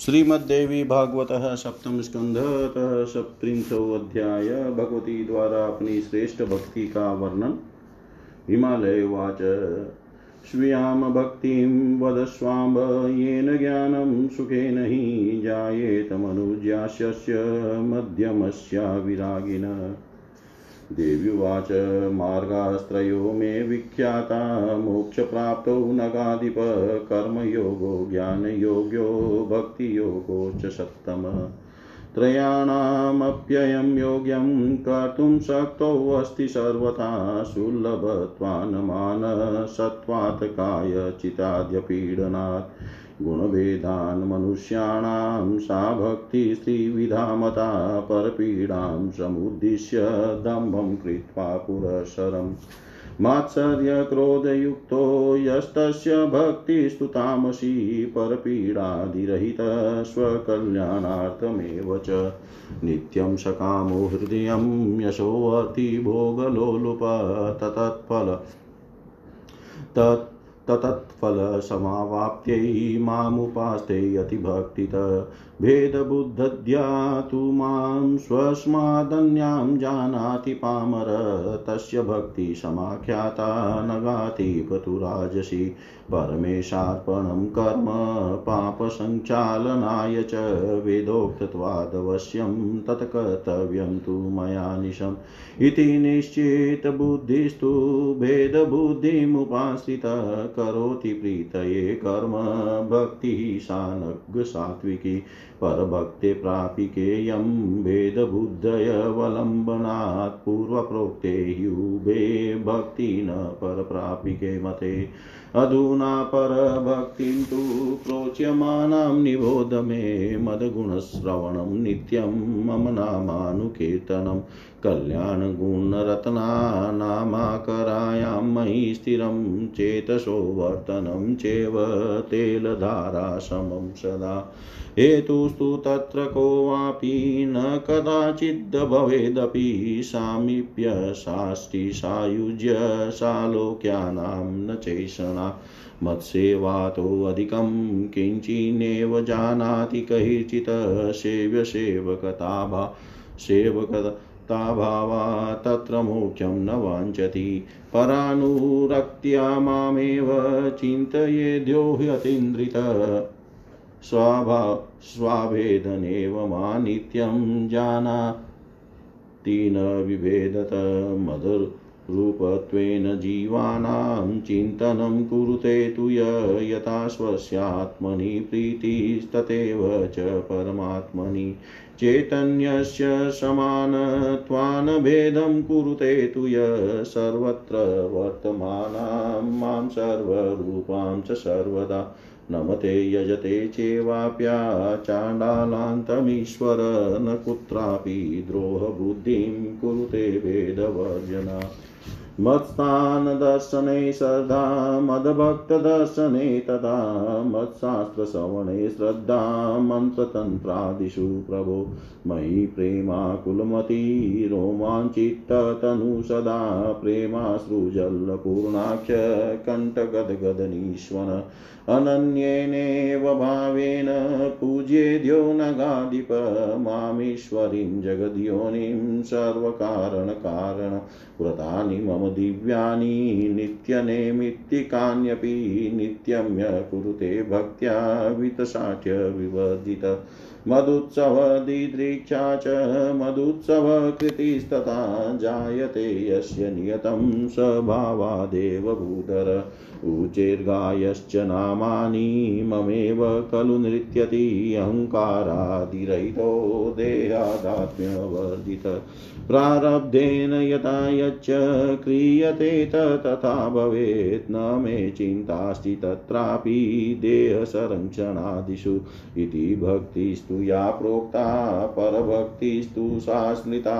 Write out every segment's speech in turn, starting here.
श्रीमद्देवी भागवत सप्तम स्कंध सप्त्रिंशोऽध्याय भगवती द्वारा अपनी श्रेष्ठ भक्ति का वर्णन। हिमालय श्रियाँ भक्तिं वदस्वाम्ब येन ज्ञानं सुखेन हि जायेत मनुज्यास्यस्य मध्यमस्या विरागिन देव्युवाच मार्गास्त्रयो मे विख्याता, मोक्षप्राप्तौ नगाधिप, कर्मयोगो, ज्ञानयोग्यो, भक्तियोगो च सप्तम। त्रयाणामप्ययं योग्यं कर्तुं शक्तौ अस्ति सर्वथा, सुलभत्वान्मानसत्वात् कायचिताद्यपीडनात् गुणभेदान् मनुष्याणां सा भक्तिस्त्रिविधा मता परपीडां समुद्दिश्य दम्भं कृत्वा पुरःसरम् मात्सर्यक्रोधयुक्तो यस्तस्य भक्तिस्तु तामसी परपीडादिरहितः स्वकल्याणार्थमेव च। नित्यं सकामो हृदयं यशोऽर्तिभोगलोलुप तत्फल तत् ततत्फलसमावाप्त्यै मामुपास्ते अतिभक्तित। भेदबुद्धद्या तु माँ स्वस्मादन्यां जानाति पामर तस्य भक्तिसमाख्याता नगातिपतुराजसि परमेशार्पणं कर्म, पापसञ्चालनाय च वेदोक्तत्वादवश्यं तत्कर्तव्यं तु मया निशम्। इति निश्चितबुद्धिस्तु भेदबुद्धिमुपाश्रित करोति प्रीतये कर्म, भक्तिः सानग्सात्विकी परभक्ते प्रापिकेयं भेदबुद्धयवलम्बनात् पूर्वप्रोक्ते युभे भक्ति न परप्रापिके मते। अधुना परभक्तिं तु प्रोच्यमानां निबोध मे मदगुणश्रवणं नित्यं मम नामानुकीर्तनं कल्याणगुणरत्नानामाकरायां मयि स्थिरं चेतसो वर्तनं चेव तेलधारासमं सदा। हेतुस्तु तत्र को वापि न कदाचिद् भवेदपि सामीप्य साष्टि सायुज्य सालोक्यानां न चैषणा मत्सेवातोऽधिकं किञ्चिनेव जानाति कैर्चित् सेव्यसेवकता भा सेवकताभावा तत्र मोक्षं न वाञ्छति। परानुरक्त्या मामेव चिन्तयेद्यो ह्यतीन्द्रित। स्वाभा, स्वाभेदनेव मा नित्यं जानाति न विभेदत मधुरूपत्वेन जीवानां चिन्तनं कुरुते तु य यथा स्वस्यात्मनि प्रीतिस्तथैव च परमात्मनि। चैतन्यस्य कुरुते तु य सर्वत्र वर्तमानां माँ सर्वरूपां च सर्वदा। नमते यजते चेवाप्याचाण्डालान्तमीश्वर न कुत्रापि द्रोहबुद्धिं कुरुते वेदवर्जना। मत्स्थानदर्शने श्रद्धा मद्भक्तदर्शने तथा मत्शास्त्रश्रवणे श्रद्धा मन्त्रतन्त्रादिषु प्रभो। मयि प्रेमाकुलमती रोमाञ्चित्ततनु सदा प्रेमाश्रुजल्लपूर्णाक्ष कण्ठगदगदनीश्वर अनन्येनेव भावेन पूज्येद्यो नगाधिप मामीश्वरीं जगद्योनिं सर्वकारणकारण व्रतानि मम दिव्यानि नित्यनेमित्तिकान्यपि नित्यं य कुरुते भक्त्या वितसाट्य विवर्जित मदुत्सवदिदृक्षा च मदुत्सवकृतिस्तथा जायते यस्य नियतं स्वभावादेव भूधर ऊचेर्गायश्च नामानि ममेव खलु नृत्यति अहङ्कारादिरहितो देहादात्म्यवर्जित प्रारब्धेन यथा यच्च क्रियते तथा भवेत् न मे चिन्तास्ति तत्रापि देहसंरक्षणादिषु इति भक्तिस्तु या प्रोक्ता परभक्तिस्तु सा स्मृता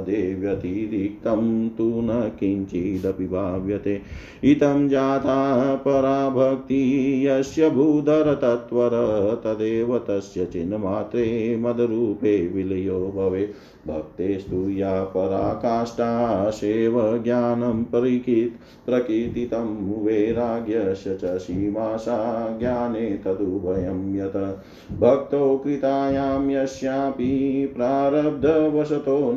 देव्यतिरिक्तं तु न किञ्चिदपि भाव्यते। इतं जाता परा भक्ति यस्य भूधरतत्वर, तदेव तस्य चिन्मात्रे मदरूपे विलयो भवे। भक्तेस्तु या पराकाष्ठा सेव ज्ञानं परिकीत् प्रकीर्तितं वैराग्यस्य च सीमा सा ज्ञाने तदुभयं यत्। भक्तौ कृतायां यस्यापि प्रारब्धवशतो न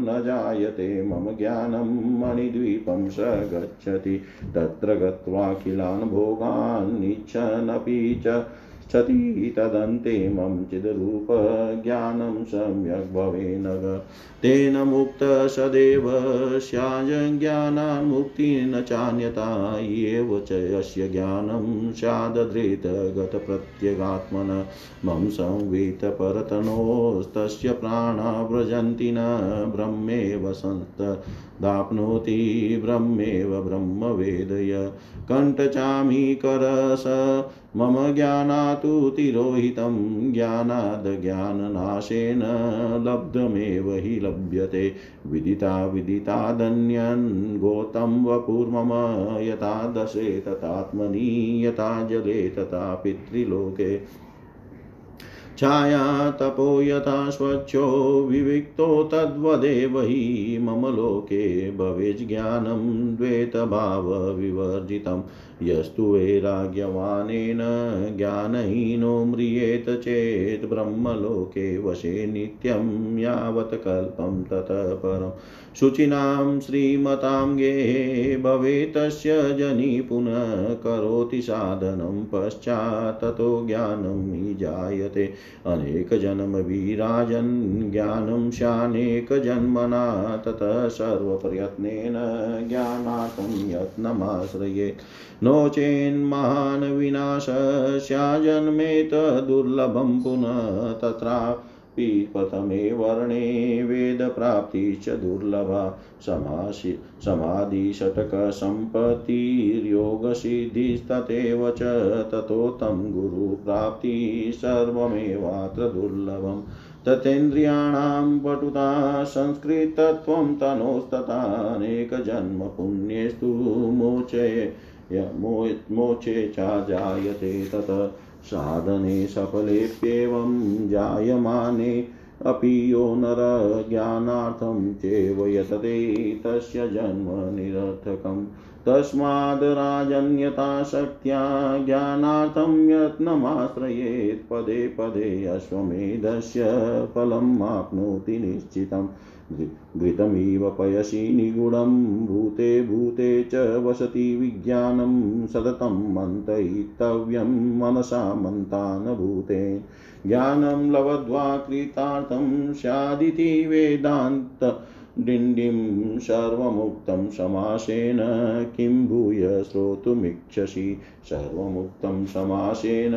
न जायते मम ज्ञानं मणिद्वीपं स गच्छति। तत्र गत्वाखिलान् भोगान् इच्छन्नपि च क्षति तदन्ते मम चिद्रूप ज्ञानं सम्यक् भवेन तेन मुक्त सदैव स्याज्ञानान्मुक्तिर्न चान्यता एव च यस्य ज्ञानं स्यादधृत गतप्रत्यगात्मन मम संवितपरतनोस्तस्य प्राणा व्रजन्ति न ब्रह्मेव संस्तदाप्नोति ब्रह्मेव ब्रह्मवेदय। कण्ठचामीकरस, मम ज्ञानातु तिरोहितं ज्ञानादज्ञाननाशेन लब्धमेव हि लभ्यते। विदिता विदितादन्यन् गोतं वपुर्मम यथा दशे तथात्मनि, यथा जले तथा पितृलोके। छाया तपो यथा स्वच्छो विविक्तो तद्वदेव हि मम लोके भवेज्ज्ञानं द्वैतभावविवर्जितम्। यस्तु वैराग्यवानेन ज्ञानहीनो म्रियेत चेत् ब्रह्मलोके वशे नित्यं यावत् कल्पं ततः परम् शुचिनां श्रीमतां गेहे भवेतस्य जनी पुनः करोति साधनं, पश्चात् ततो ज्ञानं जायते अनेकजन्मविराजन् ज्ञानं स्यानेकजन्मना ततः सर्वप्रयत्नेन ज्ञानार्थं यत्नमाश्रयेत्। नो चेन्महान् विनाशस्याजन्मेत दुर्लभं पुनः तत्रा प्रथमे वर्णे वेदप्राप्तिश्च दुर्लभा समासि समाधिषटकसम्पत्तिर्योगसिद्धिस्तथैव च ततो तं गुरुप्राप्तिः सर्वमेवात्र दुर्लभम् ततेन्द्रियाणां पटुता संस्कृतत्वं तनोस्तथानेकजन्म पुण्येस्तु मोचे च जायते तत् साधने सफलेप्येवं जायमाने, अपि यो नर ज्ञानार्थं यतते तस्य जन्म निरर्थकम्। तस्माद् राजन्यताशक्त्या ज्ञानार्थं यत्नमाश्रयेत्, पदे पदे अश्वमेधस्य फलम् आप्नोति निश्चितम्। घृतमिव पयसि निगूढं, भूते भूते च वसति विज्ञानं सततं मन्तयितव्यं मनसा मन्तान् भूते ज्ञानं लब्ध्वा कृतार्थं स्यादिति वेदान्त डिण्डिं सर्वमुक्तं समासेन किं भूय श्रोतुमिच्छसि? सर्वमुक्तं समासेन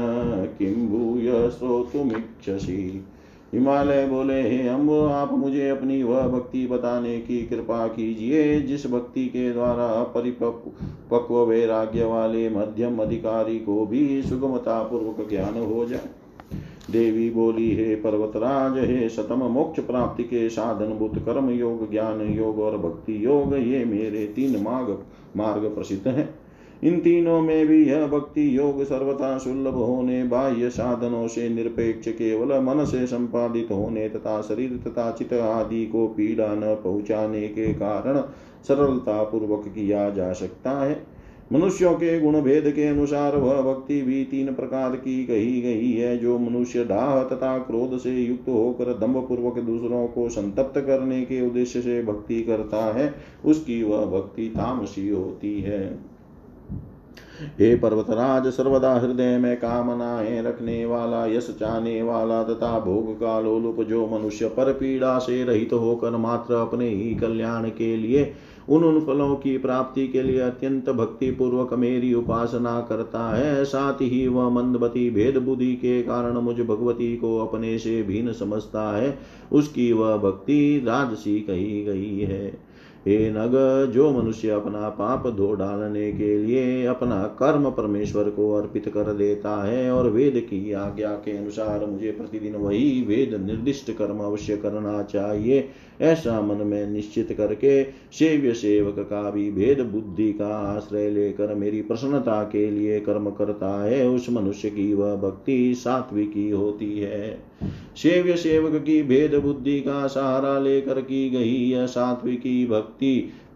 किं भूय श्रोतुमिच्छसि? हिमालय बोले, हे अम्ब आप मुझे अपनी वह भक्ति बताने की कृपा कीजिए, जिस भक्ति के द्वारा परिपक्व वैराग्य वाले मध्यम अधिकारी को भी सुगमता पूर्वक ज्ञान हो जाए। देवी बोली, हे पर्वतराज, हे सतम मोक्ष प्राप्ति के साधन भूत कर्म योग, ज्ञान योग और भक्ति योग, ये मेरे तीन मार्ग मार्ग प्रसिद्ध हैं। इन तीनों में भी यह भक्ति योग सर्वथा सुलभ होने, बाह्य साधनों से निरपेक्ष, केवल मन से संपादित होने तथा शरीर तथा चित आदि को पीड़ा न पहुँचाने के कारण सरलता पूर्वक किया जा सकता है। मनुष्यों के गुण भेद के अनुसार वह भक्ति भी तीन प्रकार की कही गई है, जो मनुष्य डाह तथा क्रोध से युक्त होकर दम्भ पूर्वक दूसरों को संतप्त करने के उद्देश्य से भक्ति करता है, उसकी वह भक्ति तामसी होती है। हे पर्वतराज, सर्वदा हृदय में कामनाएँ रखने वाला, यश चाहने वाला तथा भोग का लोलुप जो मनुष्य पर पीड़ा से रहित तो होकर मात्र अपने ही कल्याण के लिए, उन उन फलों की प्राप्ति के लिए अत्यंत भक्ति पूर्वक मेरी उपासना करता है। साथ ही वह मंदबती भेद बुद्धि के कारण मुझ भगवती को अपने से भिन्न समझता है। उसकी वह भक्ति राजसी कही गई है। हे नग, जो मनुष्य अपना पाप धो डालने के लिए अपना कर्म परमेश्वर को अर्पित कर देता है और वेद की आज्ञा के अनुसार मुझे प्रतिदिन वही वेद निर्दिष्ट कर्म अवश्य करना चाहिए, ऐसा मन में निश्चित करके सेव्य सेवक का भी भेद बुद्धि का आश्रय लेकर मेरी प्रसन्नता के लिए कर्म करता है, उस मनुष्य की वह भक्ति सात्विकी होती है। सेव्य सेवक की भेद बुद्धि का सहारा लेकर की गई यह सात्विकी भक्ति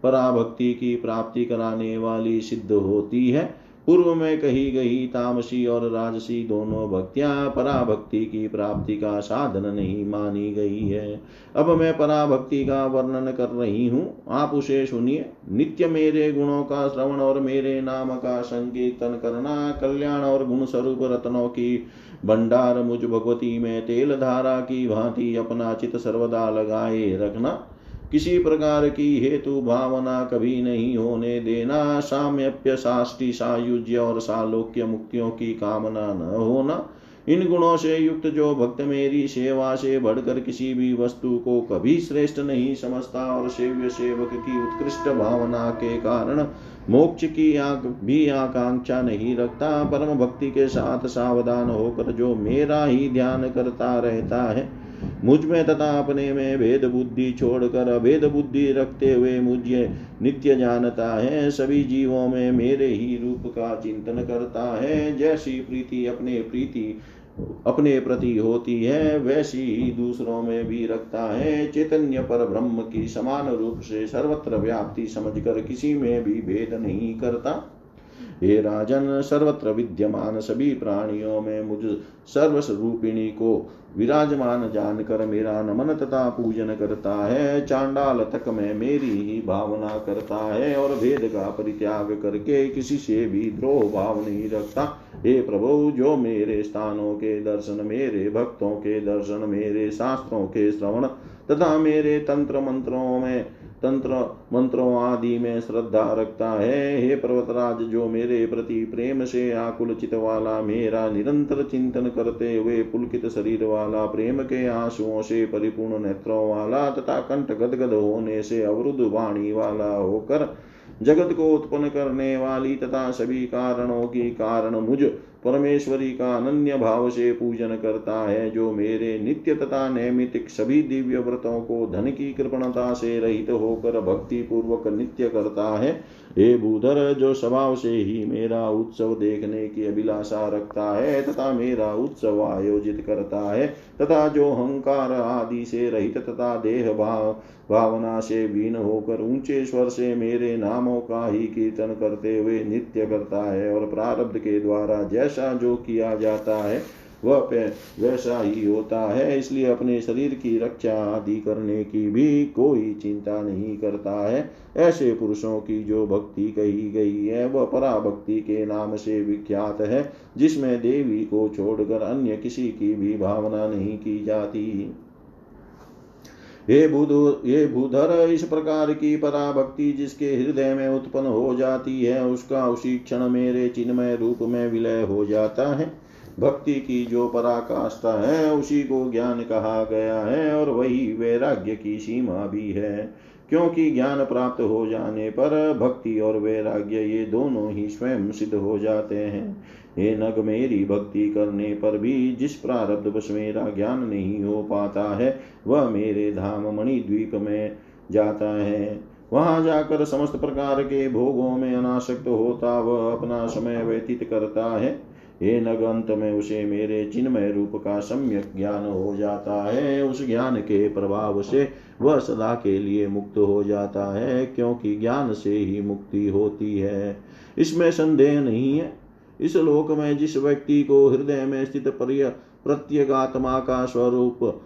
पराभक्ति की प्राप्ति कराने वाली सिद्ध होती है। पूर्व में कही गई तामसी और राजसी दोनों भक्तियाँ पराभक्ति की प्राप्ति का साधन नहीं मानी गई है। अब मैं पराभक्ति का वर्णन कर रही हूँ। आप उसे सुनिए। नित्य मेरे गुणों का श्रवण और मेरे नाम का संकीर्तन करना, कल्याण और गुण स्वरूप रत्नों की भंडार मुझ भगवती में तेल धारा की भांति अपना चित सर्वदा लगाए रखना। किसी प्रकार की हेतु भावना कभी नहीं होने देना, साम्यप्य साष्टि सायुज्य और सालोक्य मुक्तियों की कामना न होना। इन गुणों से युक्त जो भक्त मेरी सेवा से बढ़कर किसी भी वस्तु को कभी श्रेष्ठ नहीं समझता और सेव्य सेवक की उत्कृष्ट भावना के कारण मोक्ष की आग भी आकांक्षा नहीं रखता, परम भक्ति के साथ सावधान होकर जो मेरा ही ध्यान करता रहता है मुझमें तथा अपने में भेद बुद्धि छोड़कर अभेद बुद्धि रखते हुए मुझे नित्य जानता है, सभी जीवों में मेरे ही रूप का चिंतन करता है। जैसी प्रीति अपने प्रीति, अपने प्रति होती है, वैसी ही दूसरों में भी रखता है। चैतन्य पर ब्रह्म की समान रूप से सर्वत्र व्याप्ति समझकर किसी में भी भेद नहीं करता। हे राजन, सर्वत्र विद्यमान सभी प्राणियों में मुझ सर्वस्वरूपिणी को विराजमान जानकर मेरा नमन तथा पूजन करता है। चांडाल तक में मेरी ही भावना करता है और भेद का परित्याग करके किसी से भी द्रोह भाव नहीं रखता। हे प्रभु, जो मेरे स्थानों के दर्शन, मेरे भक्तों के दर्शन, मेरे शास्त्रों के श्रवण तथा मेरे तंत्र मंत्रों में, तंत्र मंत्रों आदि में श्रद्धा रखता है। हे पर्वतराज, जो मेरे प्रति प्रेम से आकुल चित वाला, मेरा निरंतर चिंतन करते हुए पुलकित शरीर वाला, प्रेम के आंसुओं से परिपूर्ण नेत्रों वाला तथा कंठ गदगद होने से अवरुद्ध वाणी वाला होकर जगत को उत्पन्न करने वाली तथा सभी कारणों की कारण मुझ परमेश्वरी का अनन्य भाव से पूजन करता है, जो मेरे नित्य तथा नैमितिक सभी दिव्य व्रतों को धन की कृपणता से रहित होकर भक्ति पूर्वक नित्य करता है। हे भूधर, जो स्वभाव से ही मेरा उत्सव देखने की अभिलाषा रखता है, तथा मेरा उत्सव आयोजित करता है, तथा जो अहंकार आदि से रहित तथा देह भाव, भावना से बीन होकर ऊँचे स्वर से मेरे नामों का ही कीर्तन करते हुए नित्य करता है और प्रारब्ध के द्वारा जैसा जो किया जाता है, वह वैसा ही होता है। इसलिए अपने शरीर की रक्षा आदि करने की भी कोई चिंता नहीं करता है। ऐसे पुरुषों की जो भक्ति कही गई है, वह पराभक्ति के नाम से विख्यात है, जिसमें देवी को छोड़कर अन्य किसी की भी भावना नहीं की जाती। हे बुधु ये भूधर इस प्रकार की पराभक्ति जिसके हृदय में उत्पन्न हो जाती है, उसका उसी क्षण मेरे चिन्मय रूप में विलय हो जाता है। भक्ति की जो पराकाष्ठा है, उसी को ज्ञान कहा गया है और वही वैराग्य की सीमा भी है। क्योंकि ज्ञान प्राप्त हो जाने पर भक्ति और वैराग्य ये दोनों ही स्वयं सिद्ध हो जाते हैं। हे नग मेरी भक्ति करने पर भी जिस प्रारब्ध बस मेरा ज्ञान नहीं हो पाता है, वह मेरे धाम मणि द्वीप में जाता है। वहाँ जाकर समस्त प्रकार के भोगों में अनासक्त होता वह अपना समय व्यतीत करता है। हे नग, अंत में उसे मेरे चिन्मय रूप का सम्यक ज्ञान हो जाता है। उस ज्ञान के प्रभाव से वह सदा के लिए मुक्त हो जाता है, क्योंकि ज्ञान से ही मुक्ति होती है। इसमें संदेह नहीं है। इस लोक में जिस व्यक्ति को हृदय में स्थित प्रत्येगात्मा का स्वरूप,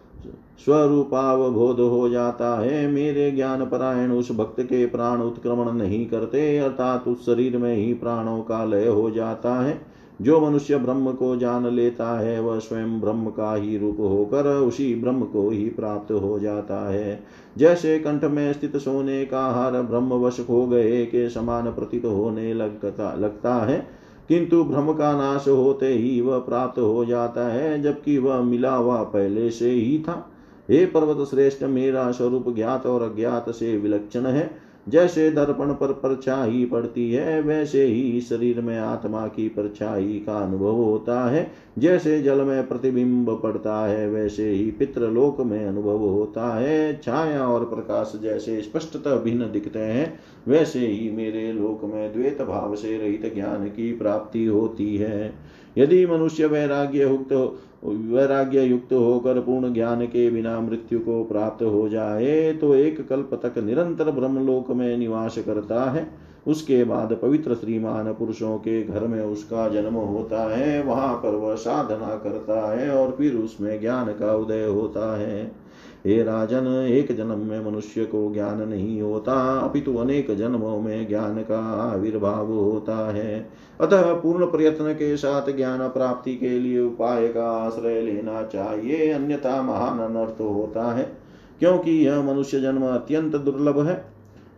स्वरूपावबोध हो जाता है, मेरे ज्ञान परायण उस भक्त के प्राण उत्क्रमण नहीं करते, अर्थात उस शरीर में ही प्राणों का लय हो जाता है। जो मनुष्य ब्रह्म को जान लेता है, वह स्वयं ब्रह्म का ही रूप होकर उसी ब्रह्म को ही प्राप्त हो जाता है। जैसे कंठ में स्थित सोने का हार ब्रह्मवश हो गए के समान प्रतीत होने लगता लगता है किंतु भ्रम का नाश होते ही वह प्राप्त हो जाता है, जबकि वह मिला हुआ पहले से ही था। हे पर्वत श्रेष्ठ मेरा स्वरूप ज्ञात और अज्ञात से विलक्षण है। जैसे दर्पण पर परछाई पड़ती है, वैसे ही शरीर में आत्मा की परछाई का अनुभव होता है। जैसे जल में प्रतिबिंब पड़ता है, वैसे ही पितृलोक में अनुभव होता है। छाया और प्रकाश जैसे स्पष्टतः भिन्न दिखते हैं, वैसे ही मेरे लोक में द्वेत भाव से रहित ज्ञान की प्राप्ति होती है। यदि मनुष्य वैराग्य युक्त वैराग्य युक्त होकर पूर्ण ज्ञान के बिना मृत्यु को प्राप्त हो जाए तो एक कल्प तक निरंतर ब्रह्मलोक में निवास करता है। उसके बाद पवित्र श्रीमान पुरुषों के घर में उसका जन्म होता है, वहाँ पर वह साधना करता है और फिर उसमें ज्ञान का उदय होता है। हे राजन, एक जन्म में मनुष्य को ज्ञान नहीं होता, अपितु अनेक जन्मों में ज्ञान का आविर्भाव होता है। अतः पूर्ण प्रयत्न के साथ ज्ञान प्राप्ति के लिए उपाय का आश्रय लेना चाहिए, अन्यथा महान अनर्थ होता है, क्योंकि यह मनुष्य जन्म अत्यंत दुर्लभ है।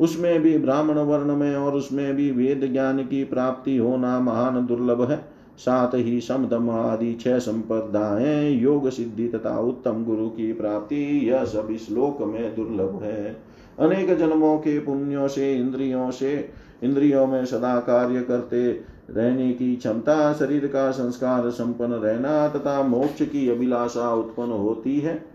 उसमें भी ब्राह्मण वर्ण में और उसमें भी वेद ज्ञान की प्राप्ति होना महान दुर्लभ है। साथ ही समदम आदि छह संपदाएँ योग सिद्धि तथा उत्तम गुरु की प्राप्ति, यह सब इस लोक में दुर्लभ है। अनेक जन्मों के पुण्यों से, इंद्रियों से, इंद्रियों में सदा कार्य करते रहने की क्षमता, शरीर का संस्कार संपन्न रहना तथा मोक्ष की अभिलाषा उत्पन्न होती है।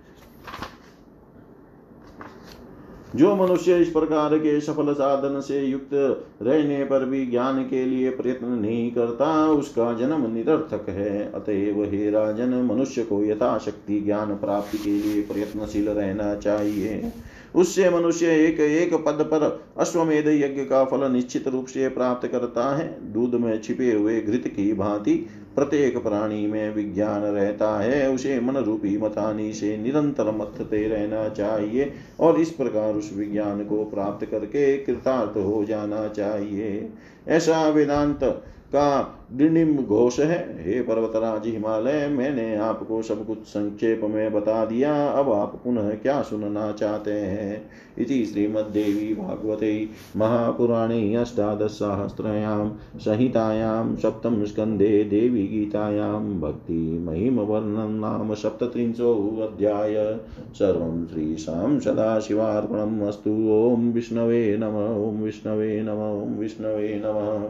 जो मनुष्य इस प्रकार के सफल साधन से युक्त रहने पर भी ज्ञान के लिए प्रयत्न नहीं करता, उसका जन्म निरर्थक है। अतएव हे राजन, मनुष्य को यथाशक्ति ज्ञान प्राप्ति के लिए प्रयत्नशील रहना चाहिए। उससे मनुष्य एक एक पद पर अश्वमेध यज्ञ का फल निश्चित रूप से प्राप्त करता है। दूध में छिपे हुए घृत की भांति प्रत्येक प्राणी में विज्ञान रहता है, उसे मन रूपी मतानी से निरंतर मथते रहना चाहिए और इस प्रकार उस विज्ञान को प्राप्त करके कृतार्थ हो जाना चाहिए। ऐसा वेदांत का डिंडिम घोष है। हे पर्वतराज हिमालय, मैंने आपको सब कुछ संक्षेप में बता दिया। अब आप पुनः क्या सुनना चाहते हैं? इति श्रीमद्देवी भागवते महापुराणे अष्टादशसहस्रयां संहितायां सप्तम स्कन्धे देवी गीतायां भक्तिमहिमवर्णनं नाम सप्तत्रिंशोऽध्याय सर्वं श्रीशां सदाशिवार्पणम् अस्तु। ॐ विष्णवे नम। ॐ विष्णवे नम। ॐ विष्णवे नमः।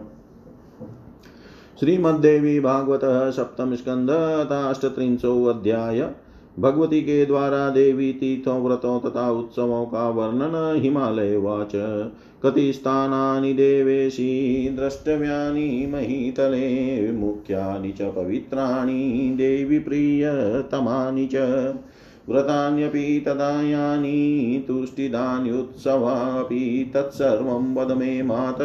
श्रीमद्देवी भागवत सप्तम स्कंद अध्याय। भगवती के द्वारा देवी तीर्थों व्रतों तथा उत्सवों का वर्णन हिमालय वाच। कति स्थानानि देवेशी द्रष्टव्यानि महीतले, मुख्यानि च पवित्राणि देवी प्रियतमानि च। व्रतान्यपि तदा यानि तुष्टिदान्युत्सवापि तत्सर्वं वद मे मात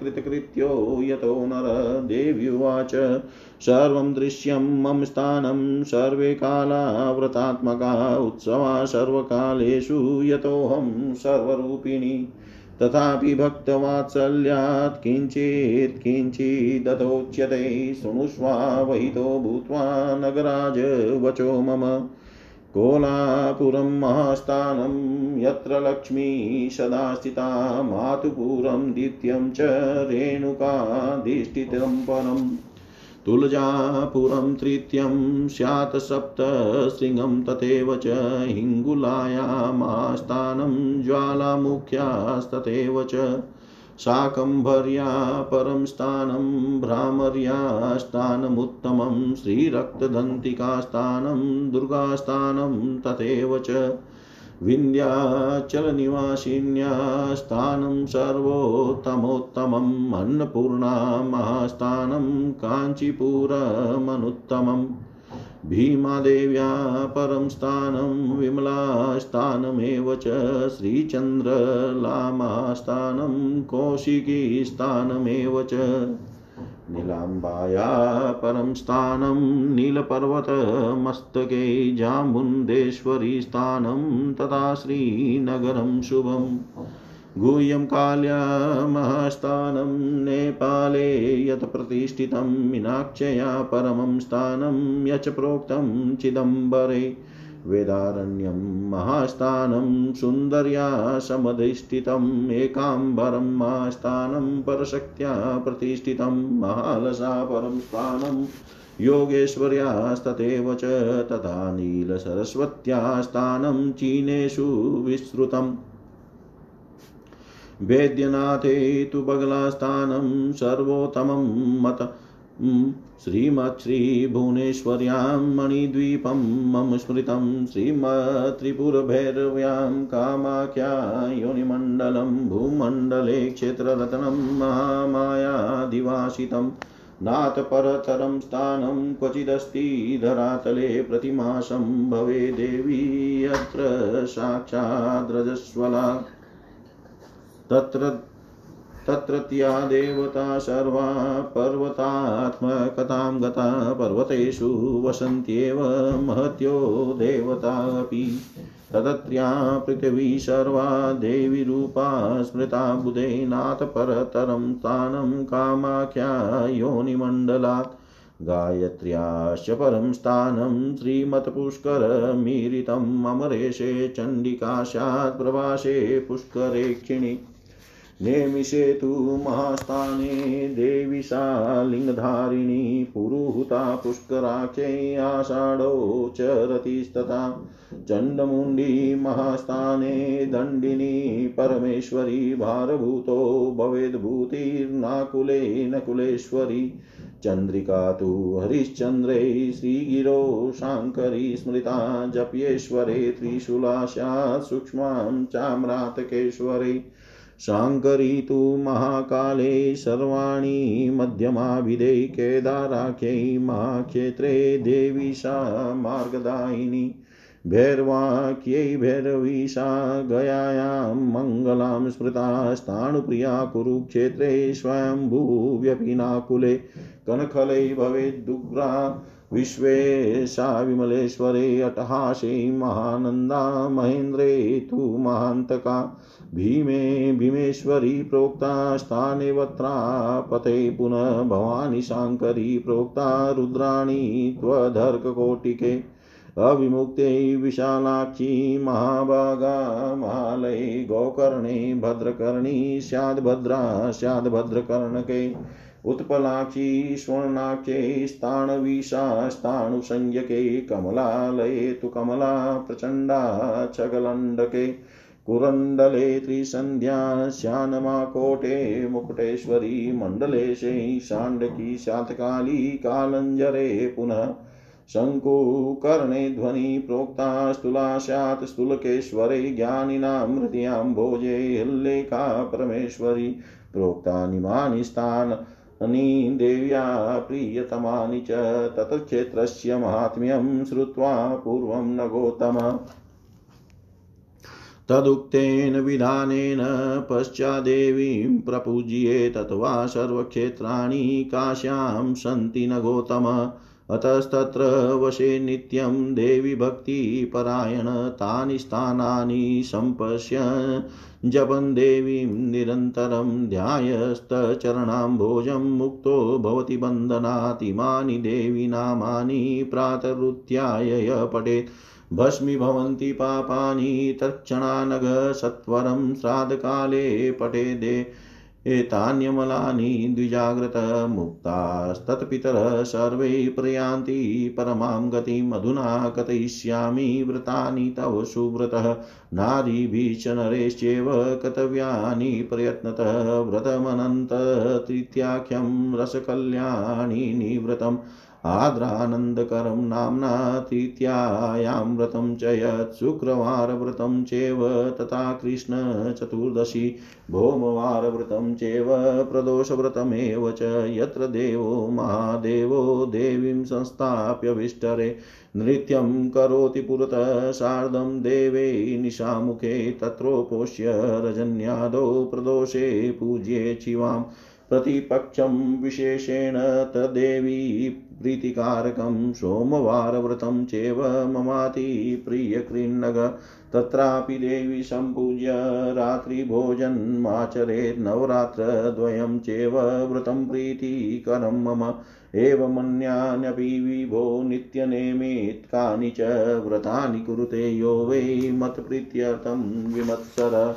कृतकृत्यो यतो नर देव्युवाच। सर्वं दृश्यं मम स्थानं सर्वे काला व्रतात्मका उत्सवा सर्वकालेषु यतोऽहं सर्वरूपिणी। तथापि भक्तवात्सल्यात् किञ्चित् किञ्चिदतोच्यते शृणुष्वा भूत्वा नगराज वचो मम। कोलापुरं महास्थानं यत्र लक्ष्मी सदा स्थिता मातुपुरं द्वितीयं च रेणुकाधिष्ठितं परम् तुलजापुरं तृतीयं स्यात् सप्तशृङ्गं तथैव च हिङ्गुलायामास्थानं ज्वालामुख्यास्तथैव च शाकम्भर्या परं स्थानं भ्रामर्यास्थानमुत्तमं श्रीरक्तदन्तिकास्थानं दुर्गास्थानं तथैव च। विन्ध्याचलनिवासिन्यास्थानं सर्वोत्तमोत्तमम् अन्नपूर्णा महास्थानं काञ्चीपुरमनुत्तमम्। भीमादेव्या परं स्थानं, विमलास्थानमेव च श्रीचन्द्रलामास्थानं, कौशिकीस्थानमेव च। नीलाम्बाया परं स्थानं, नीलपर्वतमस्तके स्थानं तथा श्रीनगरं शुभम्। गुह्यं काल्यामहस्थानं नेपाले यत् प्रतिष्ठितं मीनाक्षया परमं स्थानं यच प्रोक्तं चिदम्बरे। वेदारण्यं महास्थानं सुन्दर्या समधिष्ठितम् एकाम्बरं महास्थानं परशक्त्या प्रतिष्ठितं महालसा परं स्थानं योगेश्वर्यास्तथैव च तथा नीलसरस्वत्या स्थानं चीनेषु विस्तृतम्। वेद्यनाथे तु बगलास्थानं सर्वोत्तमं मत। श्रीमच्छ्रीभुवनेश्वर्यां मणिद्वीपं मम स्मृतं श्रीमत्त्रिपुरभैरव्यां कामाख्या योनिमण्डलं भूमण्डले क्षेत्ररत्नं महामायादिवासितं नाथपरतरं स्थानं क्वचिदस्ति धरातले प्रतिमासं भवे देवी यत्र साक्षाद्रजस्वला तत्र तत्रत्या देवता सर्वा पर्वतात्मकतां गता पर्वतेषु वसन्त्येव महत्यो देवता अपि तदत्र्या पृथिवी सर्वा देवीरूपा स्मृता बुधे नाथपरतरं स्थानं कामाख्या योनिमण्डलात्। गायत्र्याश्च परं स्थानं श्रीमत्पुष्करमीरितम् अमरेशे चण्डिकाशात् प्रवासे पुष्करेक्षिणि। नेमिषे तु महास्थाने देवी सा लिङ्गधारिणी पुरुहुता पुष्कराख्यै आषाढो च रतिस्तथा। चण्डमुण्डी महास्थाने दण्डिनी परमेश्वरी भारभूतो भवेद्भूतिर्नाकुले नकुलेश्वरी। चन्द्रिका तु हरिश्चन्द्रे श्रीगिरो शाङ्करी स्मृता जप्येश्वरे त्रिशूला स्यात् सूक्ष्मां चाम्रातकेश्वरे। शाङ्करी तु महाकाले सर्वाणि मध्यमाभिधे केदाराख्यै महाक्षेत्रे देवी सा मार्गदायिनी। भैरवाख्यै भैरवी सा गयायां मङ्गलां स्मृता स्थाणुप्रिया कुरुक्षेत्रे स्वयम्भूव्यपिनाकुले कनखलै भवेद्दुग्रा विश्वेशा विमलेश्वरे अटहासे महानन्दा महेन्द्रे तु महान्तका भीमे भीमेश्वरी प्रोक्ता स्थानेवत्रापते पुनः भवानी शाङ्करी प्रोक्ता रुद्राणी त्वधर्ककोटिके। अविमुक्ते विशालाक्षी महाभागा महालये गोकर्णे भद्रकर्णी स्याद्भद्रा स्याद्भद्रकर्णके। उत्पलाक्षी स्वर्णाक्षे स्थाणवीशा स्थाणुसंज्ञके कमलालये तु कमला प्रचण्डा चगलण्डके कुरण्डले त्रिसन्ध्या श्यानमाकोटे, मुकुटेश्वरी मण्डलेशे शाण्डकी शातकाली कालञ्जरे पुनः शङ्कुकर्णे, ध्वनि प्रोक्ता स्थूला स्यात् स्थूलकेश्वरे, ज्ञानिनां हृदयां भोजे हल्लेखा, परमेश्वरी प्रोक्तानिमानि स्थानानि देव्या, प्रियतमानि च, तत्क्षेत्रस्य माहात्म्यं श्रुत्वा पूर्वं न गौतम तदुक्तेन विधानेन पश्चादेवीं प्रपूज्ये तत्वा सर्वक्षेत्राणि काश्यां सन्ति न गौतम। अतस्तत्र वशे नित्यं देवी भक्तिपरायण तानि स्थानानि सम्पश्य जपन् देवीं निरन्तरं ध्यायस्तचरणाम्भोजं मुक्तो भवति बन्धनात् इमानि देवी प्रातरुत्याय पठेत्। भस्मीभवन्ति पापानि तत्क्षणानघ सत्वरं श्राद्धकाले पठेदे एतान्यमलानि द्विजाग्रत मुक्तास्तत्पितरः सर्वे प्रयान्ति परमां गतिम् अधुना कथयिष्यामि व्रतानि तव सुव्रतः। नारीभिश्च नरेश्चैव कर्तव्यानि प्रयत्नतः व्रतमनन्ततृतीयाख्यं रसकल्याणी निव्रतम् आद्रानन्दकरं नाम्ना तृतीयायां व्रतं च यत् शुक्रवारव्रतं चेव तथा कृष्णचतुर्दशी भौमवारव्रतं चेव प्रदोषव्रतमेव च यत्र देवो महादेवो देवीं संस्थाप्य विष्टरे नृत्यं करोति पुरतः सार्धं देवे निशामुखे तत्रोपोष्य रजन्यादौ प्रदोषे पूज्ये शिवाम् प्रतिपक्षं विशेषेण तदेवी प्रीतिकारकं सोमवारव्रतं चेव ममाति प्रियकृन्नग तत्रापि देवी सम्पूज्य रात्रिभोजनमाचरेत् नवरात्रद्वयं चेव व्रतं प्रीतिकरं मम। एवमन्यान्यपि विभो नित्यनेमित् कानि च व्रतानि कुरुते यो वै मत्प्रीत्यर्थं विमत्सर।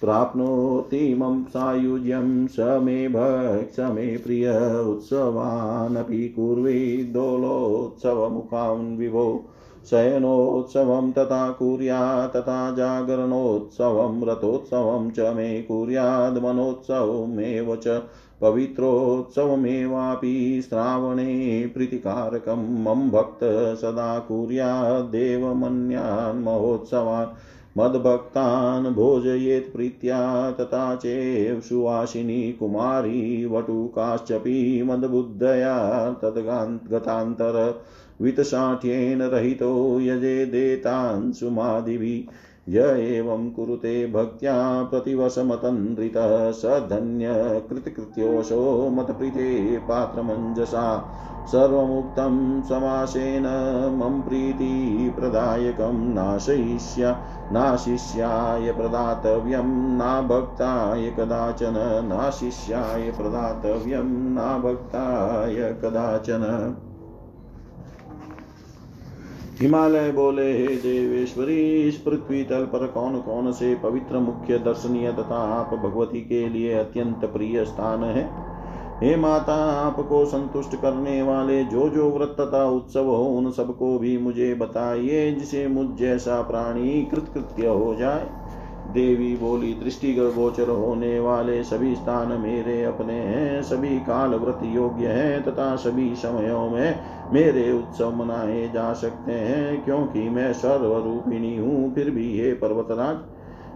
प्राप्नोतीमं सायुज्यं स मे भक्ष मे प्रिय उत्सवानपि कुर्वीदोलोत्सवमुखान् विभो। शयनोत्सवं तथा कुर्या, तथा जागरणोत्सवं, रथोत्सवं च मे कुर्याद्मनोत्सवमेव च पवित्रोत्सवमेवापि श्रावणे प्रीतिकारकं मम भक्त सदा कुर्याद्देवमन्यान् महोत्सवान् मद्भक्तान् भोजयेत् प्रीत्या तथा चेव सुवासिनी कुमारी वटुकाश्चपि मदबुद्धया तद्गतान्तर वित्तसाठ्येन रहितो यजेदेतान् सुमादिभिः य एवं कुरुते भक्त्या प्रतिवशमतन्द्रितः स धन्यकृतकृत्योऽशो मत्प्रीते पात्रमञ्जसा। सर्वमुक्तं समासेन मम प्रीतिप्रदायकं नाशयिष्या नाशिष्याय प्रदातव्यं न भक्ताय कदाचन, नाशिष्याय प्रदातव्यं न भक्ताय कदाचन। हिमालय बोले, हे देवेश्वरी, इस पृथ्वी तल पर कौन कौन से पवित्र मुख्य दर्शनीय तथा आप भगवती के लिए अत्यंत प्रिय स्थान है? हे माता, आपको संतुष्ट करने वाले जो जो व्रत तथा उत्सव हो, उन सबको भी मुझे बताइए, जिसे मुझ जैसा प्राणी कृतकृत्य हो जाए। देवी बोली दृष्टि गोचर होने वाले सभी स्थान मेरे अपने हैं, सभी काल व्रत योग्य हैं, तथा सभी समयों में मेरे उत्सव मनाए जा सकते हैं, क्योंकि मैं सर्वरूपिणी हूँ, फिर भी हे पर्वतराज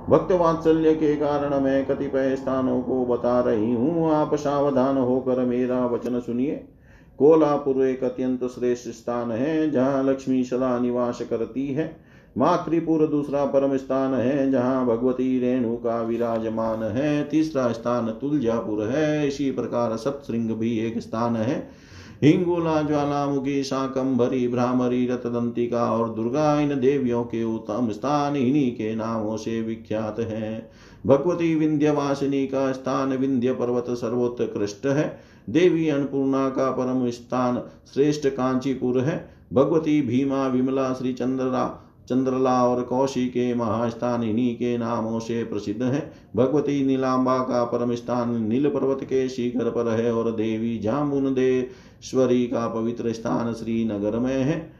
भक्त वात्सल्य के कारण मैं कतिपय स्थानों को बता रही हूँ। आप सावधान होकर मेरा वचन सुनिए। कोलापुर एक अत्यंत श्रेष्ठ स्थान है, जहाँ लक्ष्मी सदा निवास करती है। मातृपुर दूसरा परम स्थान है, जहाँ भगवती रेणु का विराजमान है। तीसरा स्थान तुलजापुर है, इसी प्रकार सप्तृंग भी एक स्थान है। हिंगुला ज्वालामुखी, शाकंभरी, भ्रामरी, रतदंतिका और दुर्गा इन देवियों के उत्तम स्थान इन्हीं के नामों से विख्यात है। भगवती विंध्यवासिनी का स्थान विंध्य पर्वत सर्वोत्कृष्ट है। देवी अन्नपूर्णा का परम स्थान श्रेष्ठ कांचीपुर है। भगवती भीमा विमला श्री चंद्रा चंद्रला और कौशी के महास्थान इन्हीं के नामों से प्रसिद्ध है। भगवती नीलांबा का परम स्थान नील पर्वत के शिखर पर है और देवी जामुन देश्वरी का पवित्र स्थान श्रीनगर में है।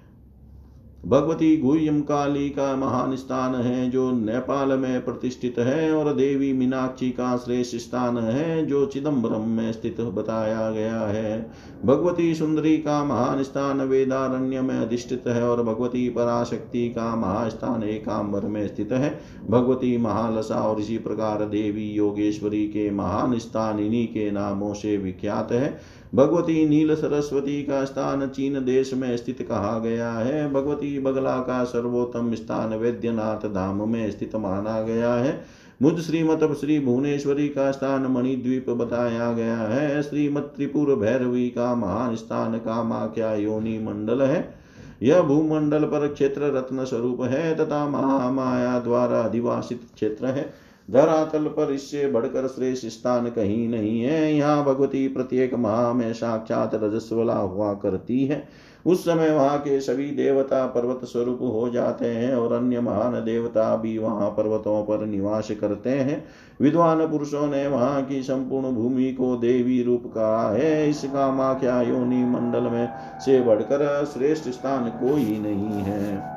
भगवती गुह्यम काली का महान स्थान है, जो नेपाल में प्रतिष्ठित है, और देवी मीनाक्षी का श्रेष्ठ स्थान है, जो चिदम्बरम में स्थित बताया गया है। भगवती सुंदरी का महान स्थान वेदारण्य में अधिष्ठित है, और भगवती पराशक्ति का महास्थान एकाम्बर में स्थित है। भगवती महालसा और इसी प्रकार देवी योगेश्वरी के महान स्थान इन्हीं के नामों से विख्यात है। भगवती नील सरस्वती का स्थान चीन देश में स्थित कहा गया है। भगवती बगला का सर्वोत्तम स्थान वैद्यनाथ धाम में स्थित माना गया है। मुझ श्रीमत श्री भुवनेश्वरी का स्थान मणिद्वीप बताया गया है। श्रीमत त्रिपुर भैरवी का महान स्थान कामाख्या योनि मंडल है। यह भूमंडल पर क्षेत्र रत्न स्वरूप है तथा महामाया द्वारा अधिवासित क्षेत्र है। धरातल पर इससे बढ़कर श्रेष्ठ स्थान कहीं नहीं है। यहाँ भगवती प्रत्येक माह में साक्षात रजस्वला हुआ करती है। उस समय वहाँ के सभी देवता पर्वत स्वरूप हो जाते हैं और अन्य महान देवता भी वहाँ पर्वतों पर निवास करते हैं। विद्वान पुरुषों ने वहाँ की संपूर्ण भूमि को देवी रूप कहा है। इस कामाख्या योनि मंडल में से बढ़कर श्रेष्ठ स्थान कोई नहीं है।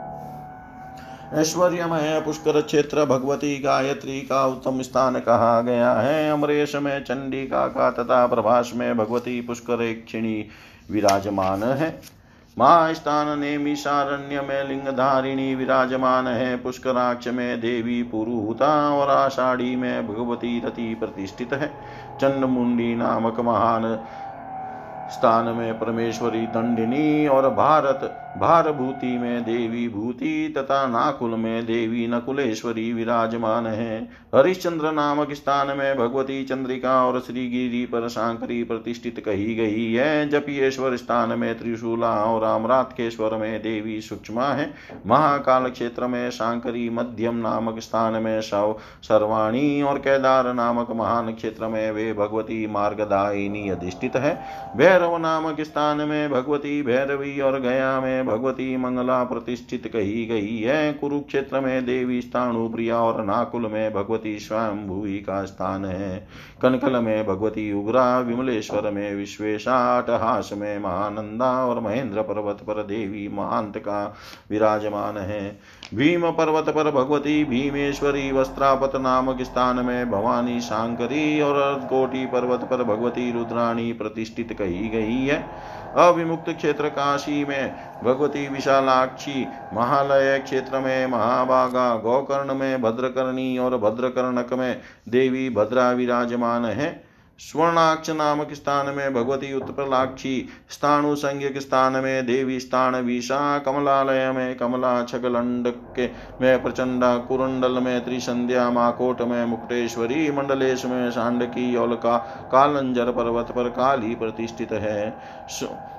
ऐश्वर्यमय पुष्कर क्षेत्र भगवती गायत्री का उत्तम स्थान कहा गया है? अमरेश में, चंडिका का तथा प्रभाष में भगवती पुष्कर क्षिणी विराजमान है। महास्थान नेमिषारण्य में लिंगधारिणी विराजमान है। पुष्कराक्ष में देवी पुरुहुता और आषाढ़ी में भगवती रति प्रतिष्ठित है। चंडमुंडी नामक महान स्थान में परमेश्वरी दंडिनी और भारत, भारभूति में देवी भूति तथा नाकुल में देवी नकुलेश्वरी विराजमान है। हरिश्चंद्र नामक स्थान में भगवती चंद्रिका और श्रीगिरी पर शांकरी प्रतिष्ठित कही गई है। जपियेश्वर स्थान में त्रिशूला और अमरातकेश्वर में देवी सूक्ष्मा है। महाकाल क्षेत्र में शांकरी मध्यम नामक स्थान में शव, सर्वाणी और केदार नामक महान क्षेत्र में वे भगवती मार्गदायिनी अधिष्ठित है। भैरव नामक स्थान में भगवती भैरवी और गया में भगवती मंगला प्रतिष्ठित कही गई है। कुरुक्षेत्र में देवी स्थाणु प्रिया और नाकुल में भगवती स्वयं भूवि का स्थान है। कनकल में भगवती उग्रा, विमलेश्वर में विश्वेशा में महानंदा और महेंद्र पर्वत पर देवी महांत का विराजमान है। भीम पर्वत पर भगवती भीमेश्वरी वस्त्रापत नामक स्थान में भवानी शांकरी और कोटि पर्वत पर भगवती रुद्राणी प्रतिष्ठित कही गई है। अविमुक्त क्षेत्र काशी में, भगवती विशालाक्षी महालय क्षेत्र में, महाभागा गोकर्ण में, भद्रकर्णी और भद्रकर्णक में देवी भद्रा विराजमान है। स्वर्णाक्ष नामक स्थान में, भगवती उत्पलाक्षी स्थानु संज्ञक स्थान में, देवी स्थान विशा कमलालय में, कमला छगलंड में, प्रचंडा कुरंडल में, त्रिसंध्या माकोट में मुक्टेश्वरी मंडलेश में, सांडकी औलका कालंजर पर्वत पर काली प्रतिष्ठित है।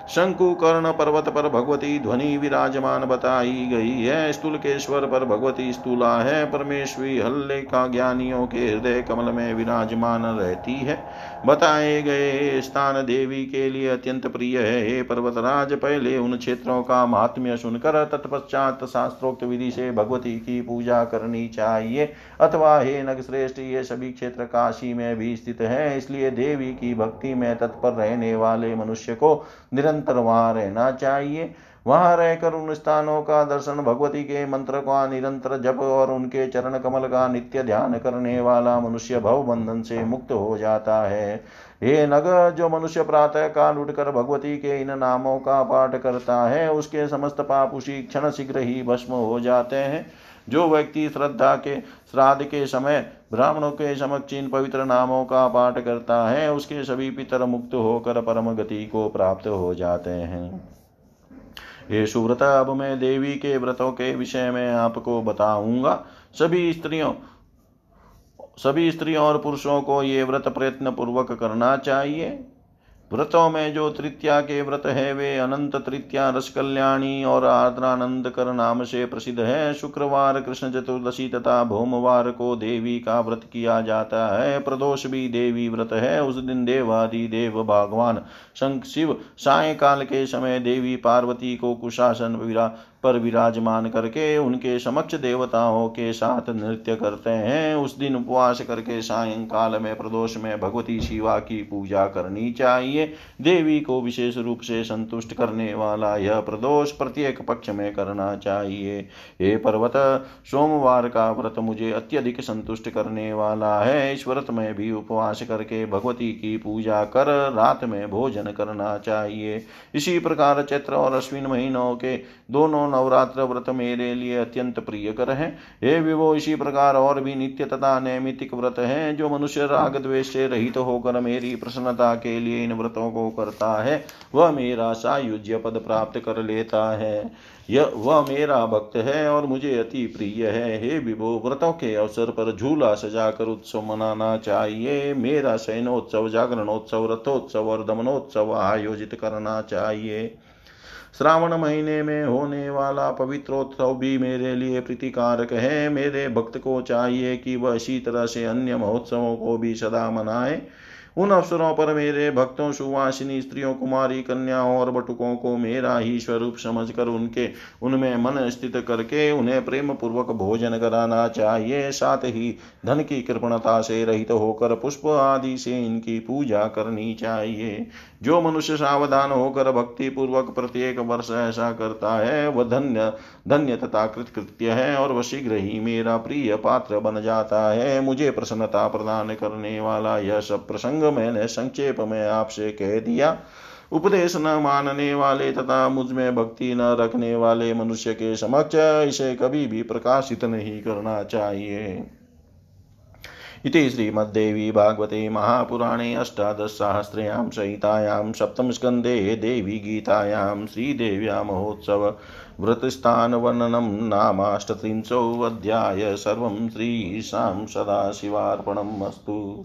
शंकु कर्ण पर्वत पर भगवती ध्वनि विराजमान बताई गई है। स्थूलकेश्वर पर भगवती स्थूला है। परमेश्वरी हल्ले का ज्ञानियों के हृदय कमल में विराजमान रहती है। बताए गए स्थान देवी के लिए अत्यंत प्रिय है। हे पर्वतराज, पहले उन क्षेत्रों का महात्म्य सुनकर तत्पश्चात शास्त्रोक्त विधि से भगवती की पूजा करनी चाहिए। अथवा हे नग श्रेष्ठ ये सभी क्षेत्र काशी में भी स्थित है, इसलिए देवी की भक्ति में तत्पर रहने वाले मनुष्य को निरंतर वहाँ रहना चाहिए। वहाँ रहकर उन स्थानों का दर्शन भगवती के मंत्र का निरंतर जप और उनके चरण कमल का नित्य ध्यान करने वाला मनुष्य भव बंधन से मुक्त हो जाता है। हे नग, जो मनुष्य प्रातः काल उठकर भगवती के इन नामों का पाठ करता है, उसके समस्त पाप उसी क्षण शीघ्र ही भस्म हो जाते हैं। जो व्यक्ति श्रद्धा के, श्राद्ध के समय, ब्राह्मणों के समक्ष इन पवित्र नामों का पाठ करता है, उसके सभी पितर मुक्त होकर परम गति को प्राप्त हो जाते हैं। ये सुव्रत, अब मैं देवी के व्रतों के विषय में आपको बताऊँगा। सभी स्त्रियों सभी स्त्रियों और पुरुषों को ये व्रत प्रयत्न पूर्वक करना चाहिए। व्रतों में जो तृतीया के व्रत है, वे अनंत तृतीया रस कल्याणी और आर्द्रानंद कर नाम से प्रसिद्ध है। शुक्रवार, कृष्ण चतुर्दशी तथा भोमवार को देवी का व्रत किया जाता है। प्रदोष भी देवी व्रत है। उस दिन देवादि देव भगवान, शंख, शिव, सायकाल के समय देवी पार्वती को कुशासन विरा पर विराजमान करके उनके समक्ष देवताओं के साथ नृत्य करते हैं। उस दिन उपवास करके सायंकाल में, प्रदोष में भगवती शिवा की पूजा करनी चाहिए। देवी को विशेष रूप से संतुष्ट करने वाला यह प्रदोष प्रत्येक पक्ष में करना चाहिए। हे पर्वत, सोमवार का व्रत मुझे अत्यधिक संतुष्ट करने वाला है। इस व्रत में भी उपवास करके भगवती की पूजा कर रात में भोजन करना चाहिए। इसी प्रकार चैत्र और अश्विन महीनों के दोनों नवरात्र व्रत मेरे लिए अत्यंत प्रिय कर है हे विवो इसी प्रकार और भी नित्य तथा नैमितिक व्रत है, जो मनुष्य राग द्वेष से रहित होकर मेरी प्रसन्नता के लिए इन व्रतों को करता है, वह मेरा सायुज्य पद प्राप्त कर लेता है। यह वह मेरा भक्त है और मुझे अति प्रिय है। हे विभो, व्रतों के अवसर पर झूला सजाकर उत्सव मनाना चाहिए। मेरा शयनोत्सव, जागरणोत्सव, रथोत्सव और दमनोत्सव आयोजित करना चाहिए। श्रावण महीने में होने वाला पवित्रोत्सव भी मेरे लिए प्रीतिकारक है। मेरे भक्त को चाहिए कि वह इसी तरह से अन्य महोत्सवों को भी सदा मनाए। उन अवसरों पर मेरे भक्तों, सुवासिनी, स्त्रियों, कुमारी, कन्याओं और बटुकों को मेरा ही स्वरूप समझकर उनके, उनमें मन स्थित करके उन्हें प्रेम पूर्वक भोजन कराना चाहिए। साथ ही धन की कृपणता से रहित होकर पुष्प आदि से इनकी पूजा करनी चाहिए। जो मनुष्य सावधान होकर भक्ति पूर्वक प्रत्येक वर्ष ऐसा करता है, वह धन्य धन्य तथा कृतकृत्य है और वह शीघ्र ही मेरा प्रिय पात्र बन जाता है। मुझे प्रसन्नता प्रदान करने वाला यह सब प्रसंग मैंने संक्षेप में आपसे कह दिया। उपदेश न मानने वाले तथा मुझमें भक्ति न रखने वाले मनुष्य के समक्ष इसे कभी भी प्रकाशित नहीं करना चाहिए। इति श्रीमद्देवी भागवते महापुराणे अष्टादशसाहस्र्यां संहितायां सप्तमस्कन्धे देवी गीतायां श्रीदेव्या महोत्सव व्रतस्थानवर्णनं नामाष्टत्रिंशोऽध्याय सर्वं श्रीशां सदाशिवार्पणम् अस्तु।